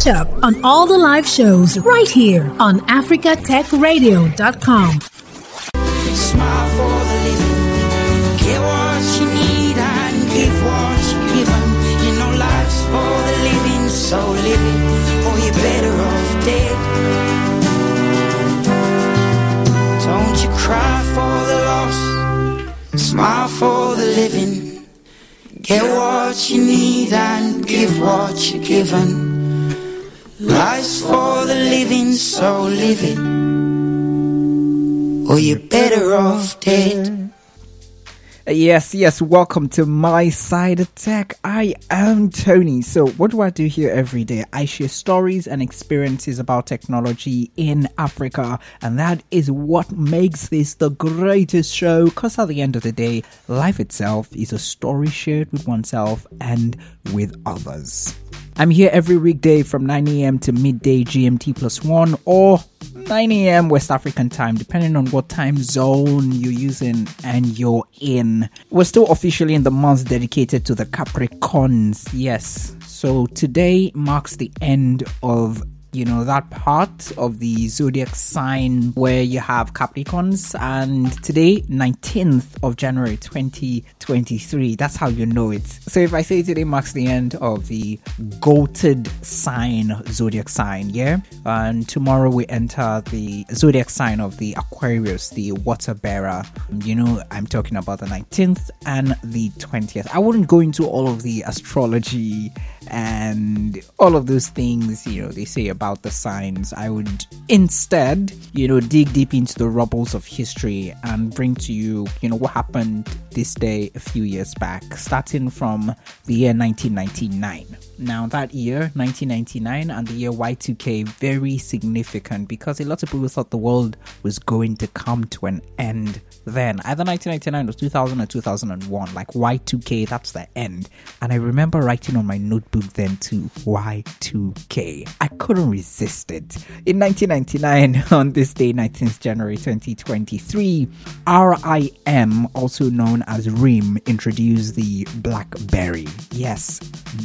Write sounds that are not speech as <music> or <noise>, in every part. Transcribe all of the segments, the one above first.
Catch up on all the live shows right here on africatechradio.com. Smile for the living. Get what you need and give what you given. You know life's for the living, so or you're better off dead. Don't you cry for the lost. Smile for the living. Get what you need and give what you're given. Life's for the living, so live it or you're better off dead. Yes, yes, welcome to my side Attack. I am Tony. So, what do I do here every day? I share stories and experiences about technology in Africa, and that is what makes this the greatest show. Because at the end of the day, life itself is a story shared with oneself and with others. I'm here every weekday from 9 a.m. to midday GMT plus one or 9 a.m. West African time, depending on what time zone you're using and you're in. We're still officially in the month dedicated to the Capricorns, yes. So today marks the end of you know that part of the zodiac sign where you have capricorns. And today 19th of january 2023 that's how you know it. So if i say today marks the end of the goated sign zodiac sign yeah? And tomorrow we enter the zodiac sign of the aquarius the water bearer. You know i'm talking about the 19th and the 20th i wouldn't go into all of the astrology and all of those things you know they say about the signs i would instead you know dig deep into the rubbles of history and bring to you you know what happened this day a few years back starting from the year 1999 now that year 1999 and the year y2k very significant because a lot of people thought the world was going to come to an end then either 1999 or 2000 or 2001 like y2k that's the end. And i remember writing on my notebook then to y2k i couldn't resist it. In 1999 <laughs> on this day 19th january 2023 rim also known as rim introduced the blackberry. Yes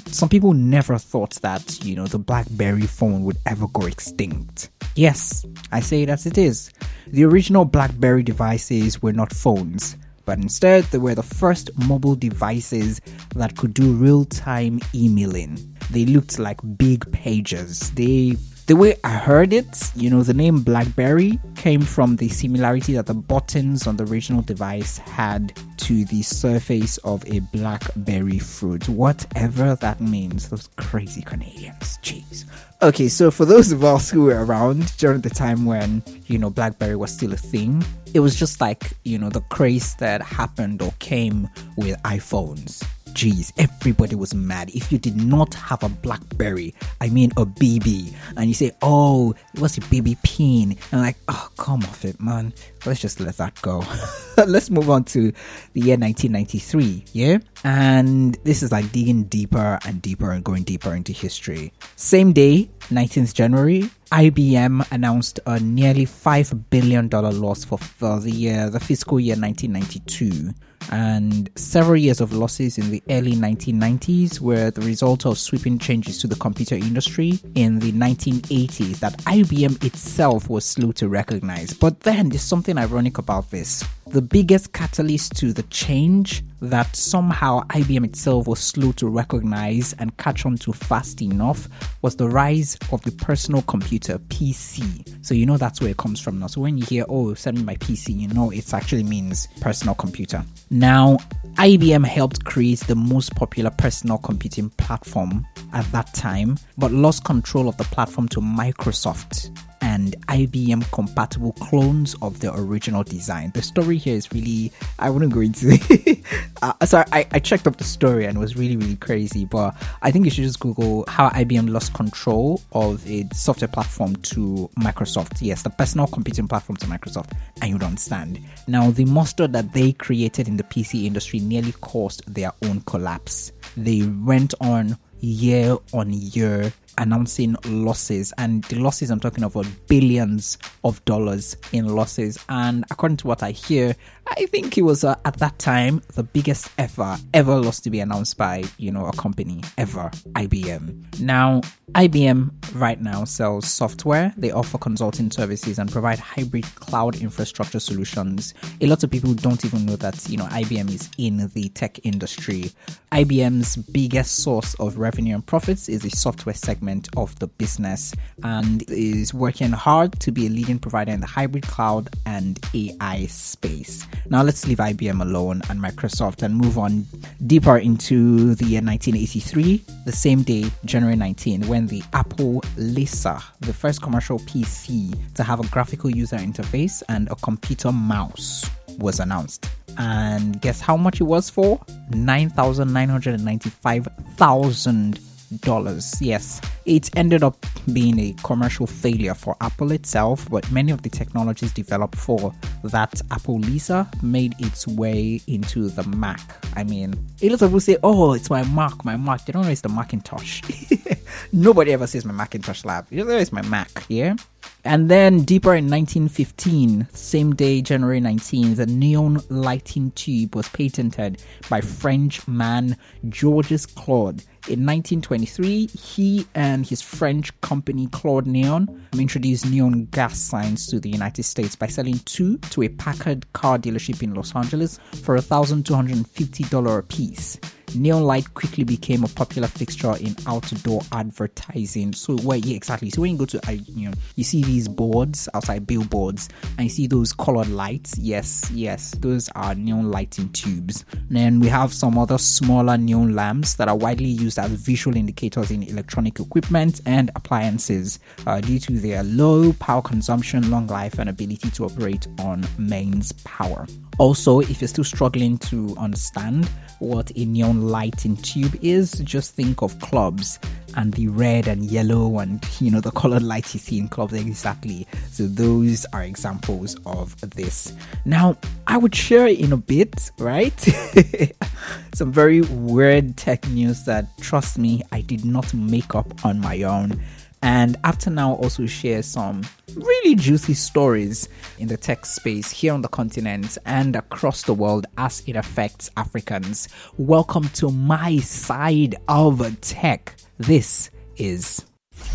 some people never thought that you know the blackberry phone would ever go extinct. Yes i say it as it is the original BlackBerry devices were not phones, but instead they were the first mobile devices that could do real-time emailing. They looked like big pagers. They the way I heard it, you know, the name BlackBerry came from the similarity that the buttons on the original device had to the surface of a blackberry fruit, whatever that means. Those crazy Canadians, jeez. Okay, so for those of us who were around during the time when, you know, Blackberry was still a thing, it was just like, you know, the craze that happened or came with iPhones. Jeez, everybody was mad. If you did not have a Blackberry, I mean a BB, and you say, oh, it was a BB pin, and like, oh, come off it, man. Let's just let that go. <laughs> Let's move on to the year 1993, yeah? And this is like digging deeper and deeper and going deeper into history. Same day, 19th January, IBM announced a nearly $5 billion loss for, the year, the fiscal year 1992 and several years of losses in the early 1990s were the result of sweeping changes to the computer industry in the 1980s that IBM itself was slow to recognize. But then there's something ironic about this. The biggest catalyst to the change that somehow IBM itself was slow to recognize and catch on to fast enough was the rise of the personal computer PC. So you know that's where it comes from now. So when you hear, oh, send me my PC, you know it actually means personal computer. Now, IBM helped create the most popular personal computing platform at that time, but lost control of the platform to Microsoft and IBM compatible clones of the original design. The story here is really, I wouldn't go into <laughs> uh, sorry, I, I checked up the story and it was really, really crazy, but I think you should just Google how IBM lost control of its software platform to Microsoft. Yes, the personal computing platform to Microsoft, and you'd understand. Now, the monster that they created in the PC industry nearly caused their own collapse. They went on year on year announcing losses, and the losses I'm talking about billions of dollars in losses. And according to what I hear, I think it was uh, at that time the biggest ever ever loss to be announced by you know a company ever, IBM. Now IBM right now sells software. They offer consulting services and provide hybrid cloud infrastructure solutions. A lot of people don't even know that you know IBM is in the tech industry. IBM's biggest source of revenue and profits is the software segment segment of the business and is working hard to be a leading provider in the hybrid cloud and AI space. Now let's leave IBM alone and Microsoft and move on deeper into the year 1983, the same day, January 19, when the Apple Lisa, the first commercial PC to have a graphical user interface and a computer mouse, was announced and guess how much it was for? 9,995,000 dollars. Yes, it ended up being a commercial failure for Apple itself, but many of the technologies developed for that Apple Lisa made its way into the Mac. I mean, a lot of people say, "Oh, it's my Mac, my Mac." They don't know it's the Macintosh. <laughs> Nobody ever says my Macintosh lab. You know, it's my Mac. Yeah. And then deeper in 1915, same day, January 19, the neon lighting tube was patented by French man Georges Claude. In 1923, he and his French company Claude Neon introduced neon gas signs to the United States by selling two to a Packard car dealership in Los Angeles for $1,250 a piece neon light quickly became a popular fixture in outdoor advertising. So, where yeah, exactly? So when you go to, you know, you see these boards outside billboards, and you see those colored lights. Yes, yes, those are neon lighting tubes. And then we have some other smaller neon lamps that are widely used as visual indicators in electronic equipment and appliances uh, due to their low power consumption, long life, and ability to operate on mains power. Also, if you're still struggling to understand what a neon lighting tube is, just think of clubs and the red and yellow and you know the colored lights you see in clubs exactly. So those are examples of this. Now, I would share in a bit, right? <laughs> Some very weird tech news that trust me, I did not make up on my own. And after now, also share some really juicy stories in the tech space here on the continent and across the world as it affects Africans. Welcome to my side of tech. This is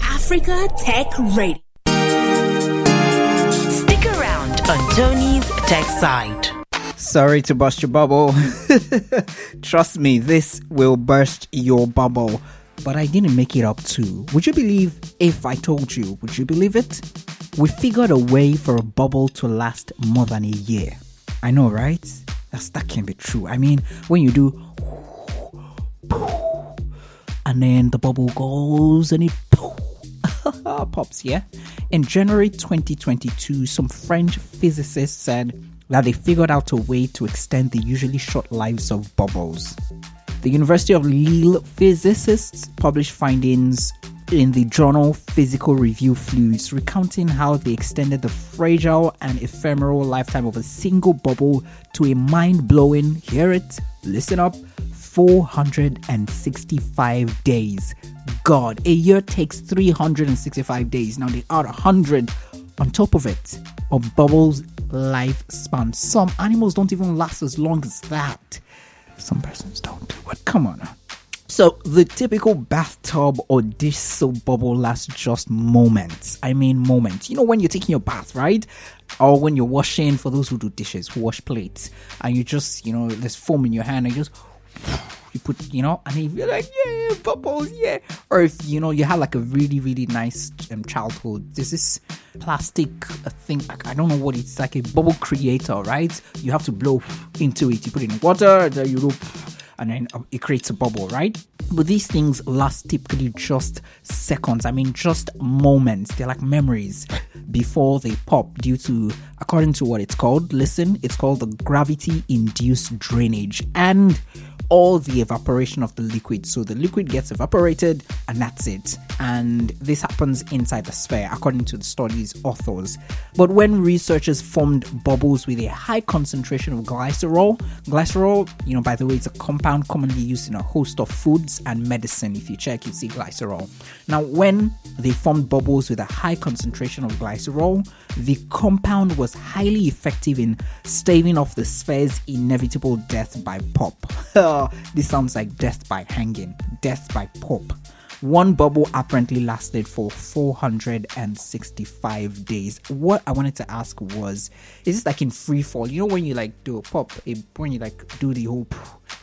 Africa Tech Radio. Stick around on Tony's Tech Side. Sorry to burst your bubble. <laughs> Trust me, this will burst your bubble but I didn't make it up too. Would you believe if I told you? Would you believe it? We figured a way for a bubble to last more than a year. I know, right? That's, that can be true. I mean, when you do, and then the bubble goes and it <laughs> pops, yeah? In January 2022, some French physicists said that they figured out a way to extend the usually short lives of bubbles. The University of Lille physicists published findings in the journal Physical Review Fluids, recounting how they extended the fragile and ephemeral lifetime of a single bubble to a mind blowing, hear it, listen up, 465 days. God, a year takes 365 days. Now they add 100 on top of it of bubbles' lifespan. Some animals don't even last as long as that. Some persons don't. But come on. So the typical bathtub or dish soap bubble lasts just moments. I mean moments. You know when you're taking your bath, right? Or when you're washing for those who do dishes, who wash plates, and you just, you know, there's foam in your hand and you just you put, you know, and you're like, yeah, bubbles, yeah. Or if, you know, you have like a really, really nice um, childhood, this plastic thing, I don't know what it's like, a bubble creator, right? You have to blow into it. You put it in water, then you rope, and then um, it creates a bubble, right? But these things last typically just seconds. I mean, just moments. They're like memories. before they pop due to, according to what it's called, listen, it's called the gravity induced drainage. And all the evaporation of the liquid. So the liquid gets evaporated and that's it. And this happens inside the sphere, according to the study's authors. But when researchers formed bubbles with a high concentration of glycerol, glycerol, you know, by the way, it's a compound commonly used in a host of foods and medicine. If you check, you see glycerol. Now, when they formed bubbles with a high concentration of glycerol, the compound was highly effective in staving off the sphere's inevitable death by pop. <laughs> this sounds like death by hanging, death by pop. One bubble apparently lasted for 465 days. What I wanted to ask was, is this like in free fall? You know when you like do a pop, when you like do the whole,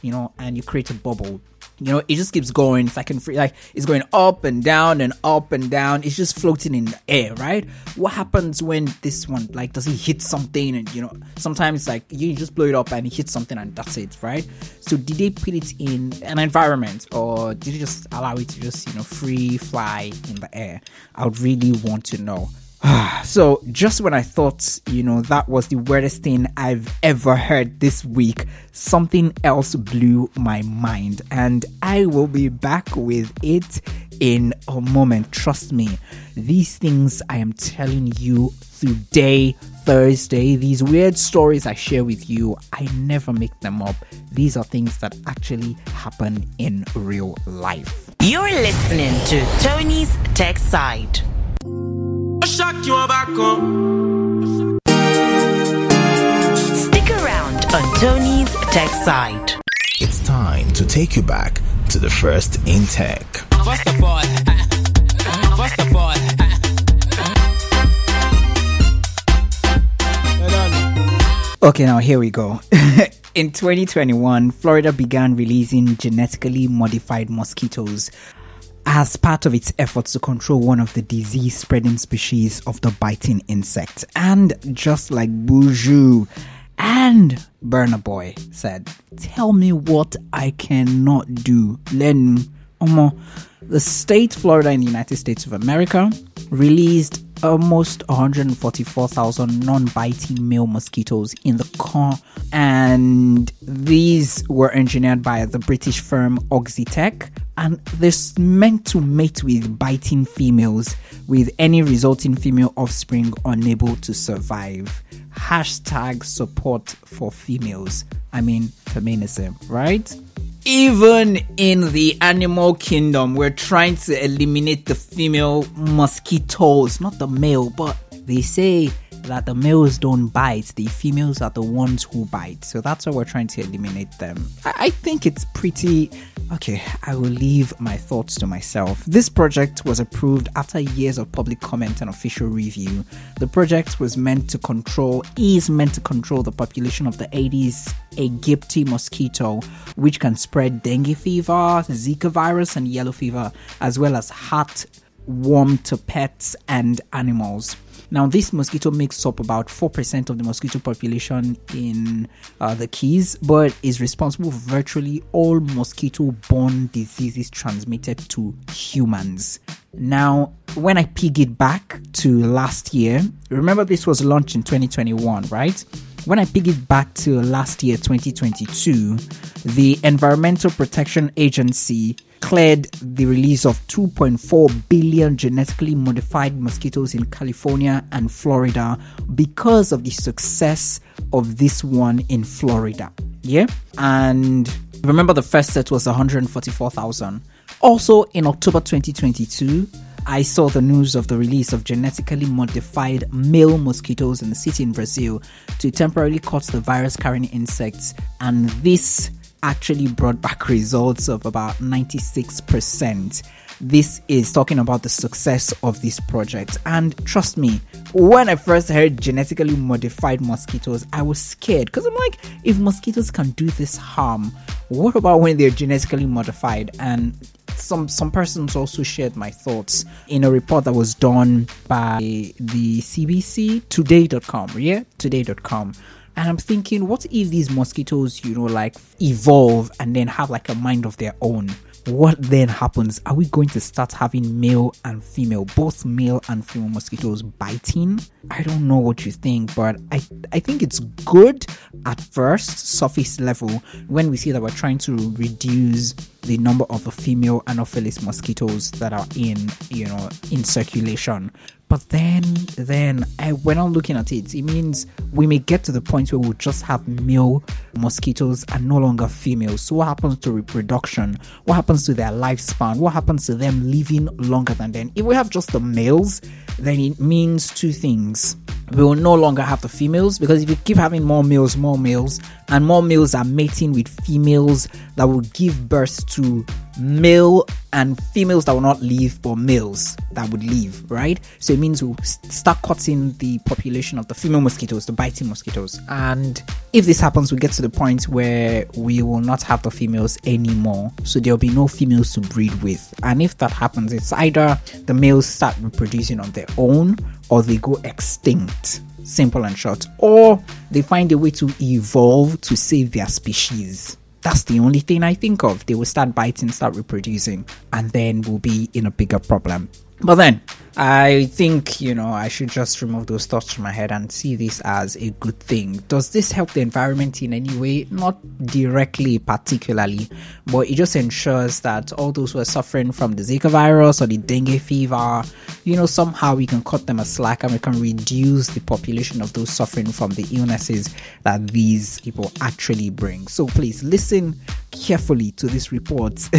you know, and you create a bubble you know, it just keeps going. It's like in free, like it's going up and down and up and down. It's just floating in the air, right? What happens when this one, like, does he hit something? And you know, sometimes like you just blow it up and he hits something and that's it, right? So did they put it in an environment or did they just allow it to just you know free fly in the air? I would really want to know. <sighs> so just when I thought, you know, that was the weirdest thing I've ever heard this week, something else blew my mind. And I will be back with it in a moment. Trust me. These things I am telling you today, Thursday, these weird stories I share with you, I never make them up. These are things that actually happen in real life. You're listening to Tony's Tech Side shock you back on. Stick around on Tony's Tech Side. It's time to take you back to the first in tech. First of all, first of all, Okay, now here we go. <laughs> In 2021, Florida began releasing genetically modified mosquitoes as part of its efforts to control one of the disease spreading species of the biting insect. And just like Buju and Burna Boy said, Tell me what I cannot do. Then, Omo, the state Florida in the United States of America released almost 144,000 non-biting male mosquitoes in the car and these were engineered by the British firm Oxitec and they're meant to mate with biting females with any resulting female offspring unable to survive. Hashtag support for females. I mean, feminism, right? Even in the animal kingdom, we're trying to eliminate the female mosquitoes, not the male, but they say that the males don't bite, the females are the ones who bite. So that's why we're trying to eliminate them. I, I think it's pretty Okay, I will leave my thoughts to myself. This project was approved after years of public comment and official review. The project was meant to control, is meant to control the population of the Aedes aegypti mosquito, which can spread dengue fever, Zika virus, and yellow fever, as well as heartworm to pets and animals. Now, this mosquito makes up about 4% of the mosquito population in uh, the Keys, but is responsible for virtually all mosquito borne diseases transmitted to humans. Now, when I pig it back to last year, remember this was launched in 2021, right? When I pig it back to last year, 2022, the Environmental Protection Agency cleared the release of 2.4 billion genetically modified mosquitoes in California and Florida because of the success of this one in Florida. Yeah? And remember, the first set was 144,000. Also, in October 2022, I saw the news of the release of genetically modified male mosquitoes in the city in Brazil to temporarily cut the virus carrying insects, and this actually brought back results of about 96%. This is talking about the success of this project. And trust me, when I first heard genetically modified mosquitoes, I was scared because I'm like, if mosquitoes can do this harm, what about when they're genetically modified? And some some persons also shared my thoughts in a report that was done by the CBC today.com yeah today.com and I'm thinking, what if these mosquitoes, you know, like evolve and then have like a mind of their own? what then happens? Are we going to start having male and female, both male and female mosquitoes biting? I don't know what you think, but I I think it's good at first, surface level, when we see that we're trying to reduce the number of the female Anopheles mosquitoes that are in you know in circulation. But then, then I, when I'm looking at it, it means we may get to the point where we'll just have male mosquitoes and no longer females. So what happens to reproduction? What happens to their lifespan? What happens to them living longer than then? If we have just the males, then it means two things. We will no longer have the females because if you keep having more males, more males, and more males are mating with females that will give birth to male and females that will not leave, but males that would leave, right? So it means we'll start cutting the population of the female mosquitoes, the biting mosquitoes. And if this happens, we get to the point where we will not have the females anymore. So there'll be no females to breed with. And if that happens, it's either the males start reproducing on their own or they go extinct simple and short, or they find a way to evolve to save their species. That's the only thing I think of. They will start biting, start reproducing, and then we'll be in a bigger problem. But then, I think, you know, I should just remove those thoughts from my head and see this as a good thing. Does this help the environment in any way? Not directly, particularly, but it just ensures that all those who are suffering from the Zika virus or the dengue fever, you know, somehow we can cut them a slack and we can reduce the population of those suffering from the illnesses that these people actually bring. So please listen carefully to this report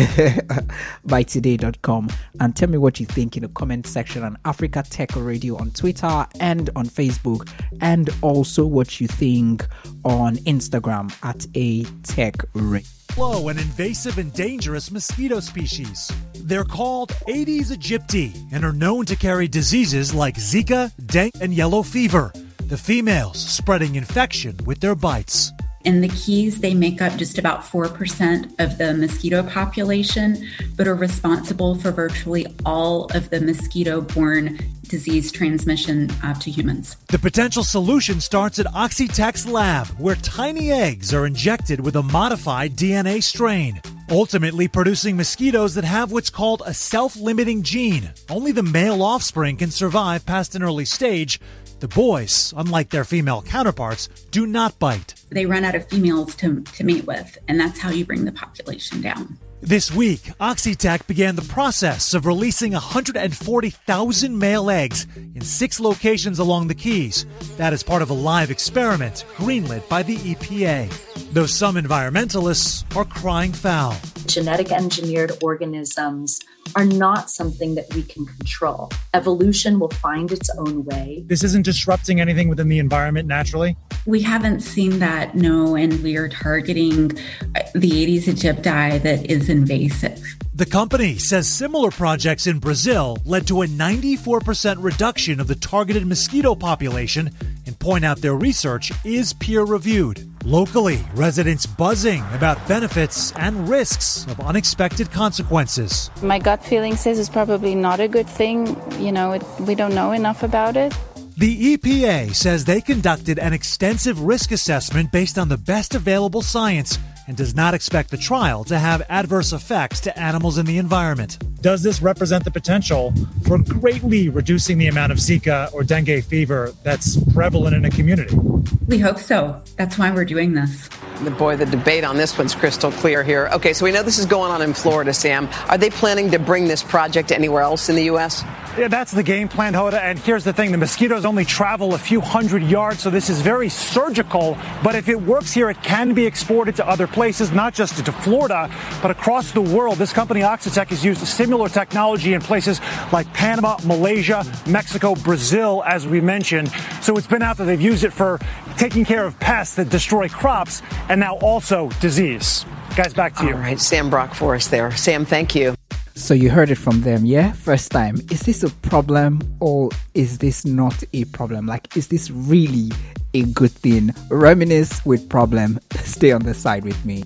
<laughs> by today.com and tell me what you think in the comment section on Africa Tech Radio on Twitter and on Facebook, and also what you think on Instagram at a tech radio. Slow and invasive and dangerous mosquito species. They're called Aedes aegypti and are known to carry diseases like Zika, dengue, and yellow fever. The females spreading infection with their bites. In the Keys, they make up just about 4% of the mosquito population, but are responsible for virtually all of the mosquito borne disease transmission uh, to humans. The potential solution starts at Oxitec's lab, where tiny eggs are injected with a modified DNA strain, ultimately producing mosquitoes that have what's called a self limiting gene. Only the male offspring can survive past an early stage. The boys, unlike their female counterparts, do not bite. They run out of females to, to mate with, and that's how you bring the population down. This week, Oxitec began the process of releasing 140,000 male eggs in six locations along the Keys. That is part of a live experiment greenlit by the EPA. Though some environmentalists are crying foul. Genetic engineered organisms are not something that we can control. Evolution will find its own way. This isn't disrupting anything within the environment naturally? We haven't seen that, no, and we are targeting uh, the Aedes aegypti that is invasive. The company says similar projects in Brazil led to a 94% reduction of the targeted mosquito population and point out their research is peer reviewed. Locally, residents buzzing about benefits and risks of unexpected consequences. My gut feeling says it's probably not a good thing. You know, it, we don't know enough about it. The EPA says they conducted an extensive risk assessment based on the best available science and does not expect the trial to have adverse effects to animals in the environment. Does this represent the potential for greatly reducing the amount of Zika or dengue fever that's prevalent in a community? We hope so. That's why we're doing this. Boy, the debate on this one's crystal clear here. Okay, so we know this is going on in Florida, Sam. Are they planning to bring this project anywhere else in the U.S.? Yeah, that's the game plan, Hoda. And here's the thing the mosquitoes only travel a few hundred yards, so this is very surgical. But if it works here, it can be exported to other places, not just to Florida, but across the world. This company, Oxitec, has used similar technology in places like Panama, Malaysia, Mexico, Brazil, as we mentioned. So it's been out there. They've used it for taking care of pests that destroy crops and now also disease. Guys, back to you. All right, Sam Brock for us there. Sam, thank you. So you heard it from them, yeah? First time. Is this a problem or is this not a problem? Like, is this really a good thing? Reminisce with problem. <laughs> Stay on the side with me.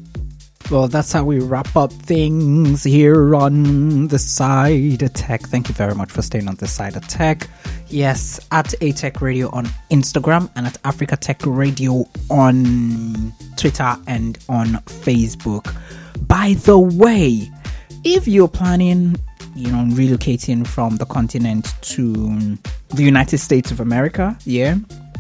Well, that's how we wrap up things here on the side tech. Thank you very much for staying on the side tech. Yes, at A Tech Radio on Instagram and at Africa Tech Radio on Twitter and on Facebook. By the way, if you're planning, you know, relocating from the continent to the United States of America, yeah,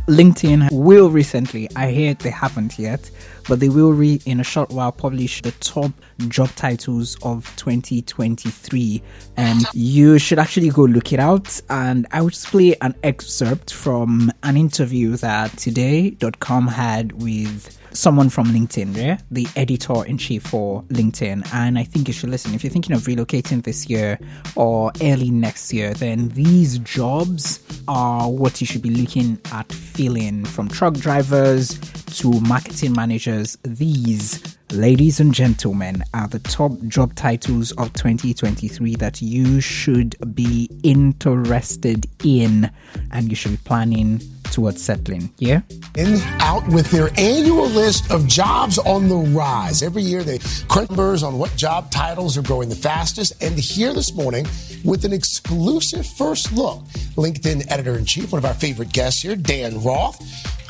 LinkedIn will recently, I hear they haven't yet, but they will re in a short while publish the top job titles of 2023 and um, you should actually go look it out and I will just play an excerpt from an interview that today.com had with someone from LinkedIn, yeah, the editor in chief for LinkedIn. And I think you should listen. If you're thinking of relocating this year or early next year, then these jobs are what you should be looking at filling from truck drivers to marketing managers. These Ladies and gentlemen, are the top job titles of 2023 that you should be interested in and you should be planning towards settling. Yeah? In out with their annual list of jobs on the rise. Every year they crunch numbers on what job titles are growing the fastest. And here this morning with an exclusive first look, LinkedIn editor in chief, one of our favorite guests here, Dan Roth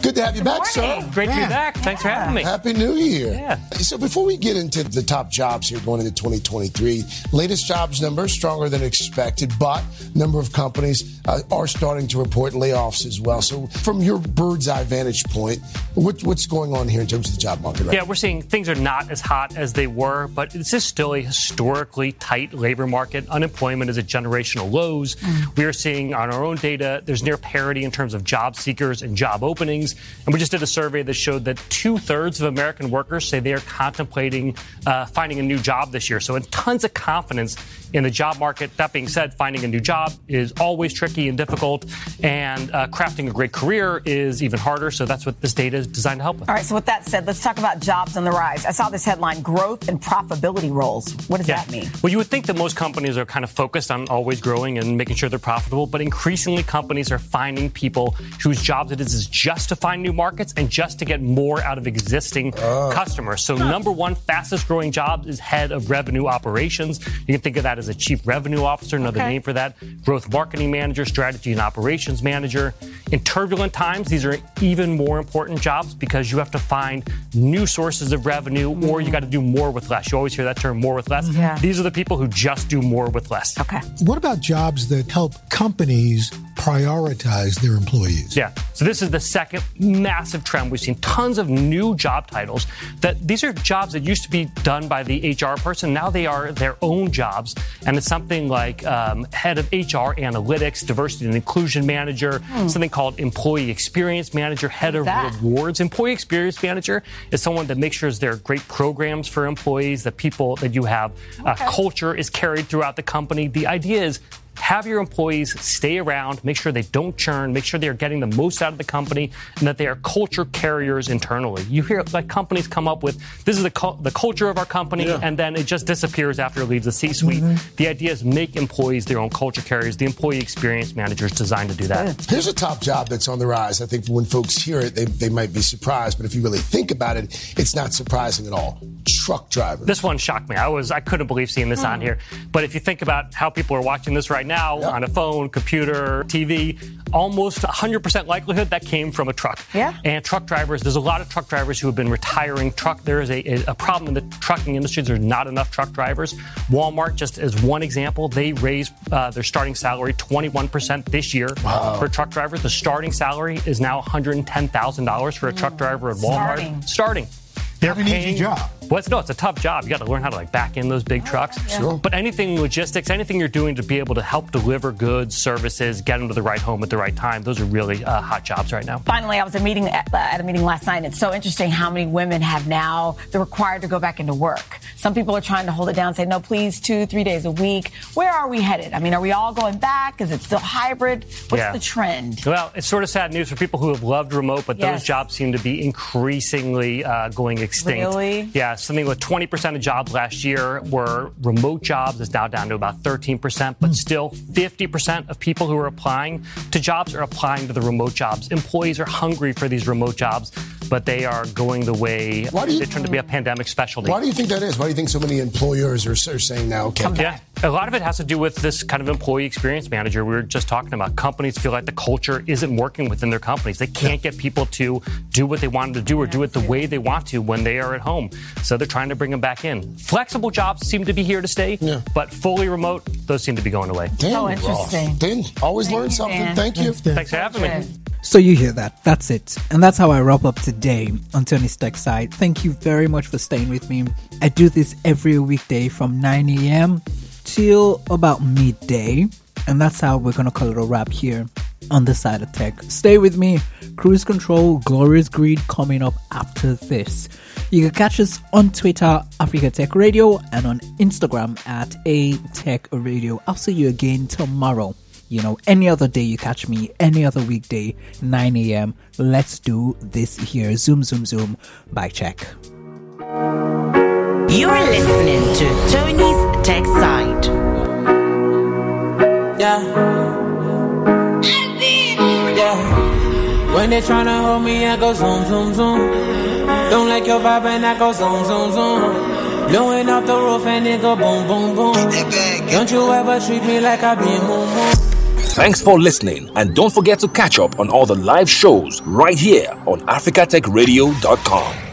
Good to have you Good back, morning. sir. Great yeah. to be back. Thanks for having me. Happy New Year. Yeah. So before we get into the top jobs here going into 2023, latest jobs numbers stronger than expected, but number of companies uh, are starting to report layoffs as well. So from your bird's eye vantage point, what, what's going on here in terms of the job market? Right yeah, we're seeing things are not as hot as they were, but this is still a historically tight labor market. Unemployment is at generational lows. Mm. We are seeing on our own data, there's near parity in terms of job seekers and job openings. And we just did a survey that showed that two thirds of American workers say they are contemplating uh, finding a new job this year. So, in tons of confidence in the job market. That being said, finding a new job is always tricky and difficult, and uh, crafting a great career is even harder. So that's what this data is designed to help with. All right. So with that said, let's talk about jobs on the rise. I saw this headline: growth and profitability roles. What does yeah. that mean? Well, you would think that most companies are kind of focused on always growing and making sure they're profitable, but increasingly companies are finding people whose jobs it is is just to find new markets and just to get more out of existing uh. customers. So number one fastest growing job is head of revenue operations. You can think of that as a chief revenue officer, another okay. name for that, growth marketing manager, strategy and operations manager. In turbulent times, these are even more important jobs because you have to find new sources of revenue mm-hmm. or you got to do more with less. You always hear that term more with less. Yeah. These are the people who just do more with less. Okay. What about jobs that help companies prioritize their employees? Yeah. So this is the second massive trend. We've seen tons of new job titles that these are jobs that used to be done by the HR person. Now they are their own jobs. And it's something like um, head of HR analytics, diversity and inclusion manager, hmm. something called employee experience manager, head of that? rewards. Employee experience manager is someone that makes sure there are great programs for employees, that people that you have uh, okay. uh, culture is carried throughout the company. The idea is have your employees stay around, make sure they don't churn, make sure they are getting the most out of the company, and that they are culture carriers internally. You hear like companies come up with this is the, the culture of our company, yeah. and then it just disappears after it leaves the C suite. Mm-hmm. The idea is make employees their own culture carriers. The employee experience manager is designed to do that. Here's a top job that's on the rise. I think when folks hear it, they, they might be surprised, but if you really think about it, it's not surprising at all. Truck driver. This one shocked me. I was I couldn't believe seeing this on hmm. here. But if you think about how people are watching this right now yep. on a phone, computer, TV, almost 100% likelihood that came from a truck. Yeah. And truck drivers, there's a lot of truck drivers who have been retiring truck. There is a, a problem in the trucking industry. There's not enough truck drivers. Walmart, just as one example, they raised uh, their starting salary 21% this year wow. for truck drivers. The starting salary is now $110,000 for a truck driver at Walmart. Starting. starting. They're an paying, easy job. Well, it's, no, it's a tough job. You got to learn how to like back in those big trucks. Sure. But anything logistics, anything you're doing to be able to help deliver goods, services, get them to the right home at the right time, those are really uh, hot jobs right now. Finally, I was at a meeting at, uh, at a meeting last night. And it's so interesting how many women have now they're required to go back into work. Some people are trying to hold it down, say no, please, two, three days a week. Where are we headed? I mean, are we all going back? Is it still hybrid? What's yeah. the trend? Well, it's sort of sad news for people who have loved remote, but yes. those jobs seem to be increasingly uh, going extinct. Really? Yeah, something with 20% of jobs last year were remote jobs. It's now down to about 13%, but still 50% of people who are applying to jobs are applying to the remote jobs. Employees are hungry for these remote jobs but they are going the way. Why do you, they're trying to be a pandemic specialty. Why do you think that is? Why do you think so many employers are, are saying now, okay? Yeah, a lot of it has to do with this kind of employee experience manager we were just talking about. Companies feel like the culture isn't working within their companies. They can't get people to do what they want to do or do it the way they want to when they are at home. So they're trying to bring them back in. Flexible jobs seem to be here to stay, yeah. but fully remote, those seem to be going away. Damn, oh, interesting. Dan, always Thank learn something. Dan. Thank you. Thanks for having me. So you hear that. That's it. And that's how I wrap up today on Tony's Tech Side. Thank you very much for staying with me. I do this every weekday from 9 a.m. till about midday. And that's how we're to call it a wrap here on the side of tech. Stay with me. Cruise Control, Glorious Greed coming up after this. You can catch us on Twitter, Africa Tech Radio, and on Instagram at A Tech Radio. I'll see you again tomorrow you know, any other day you catch me, any other weekday, 9 a.m. Let's do this here. Zoom, zoom, zoom. Bye, check. You're listening to Tony's Tech Side. Yeah. Yeah. When they tryna hold me, I go zoom, zoom, zoom. Don't like your vibe, and I go zoom, zoom, zoom. Blowing off the roof and it go boom, boom, boom. Don't you ever treat me like I be moon, moon. Thanks for listening, and don't forget to catch up on all the live shows right here on AfricaTechRadio.com.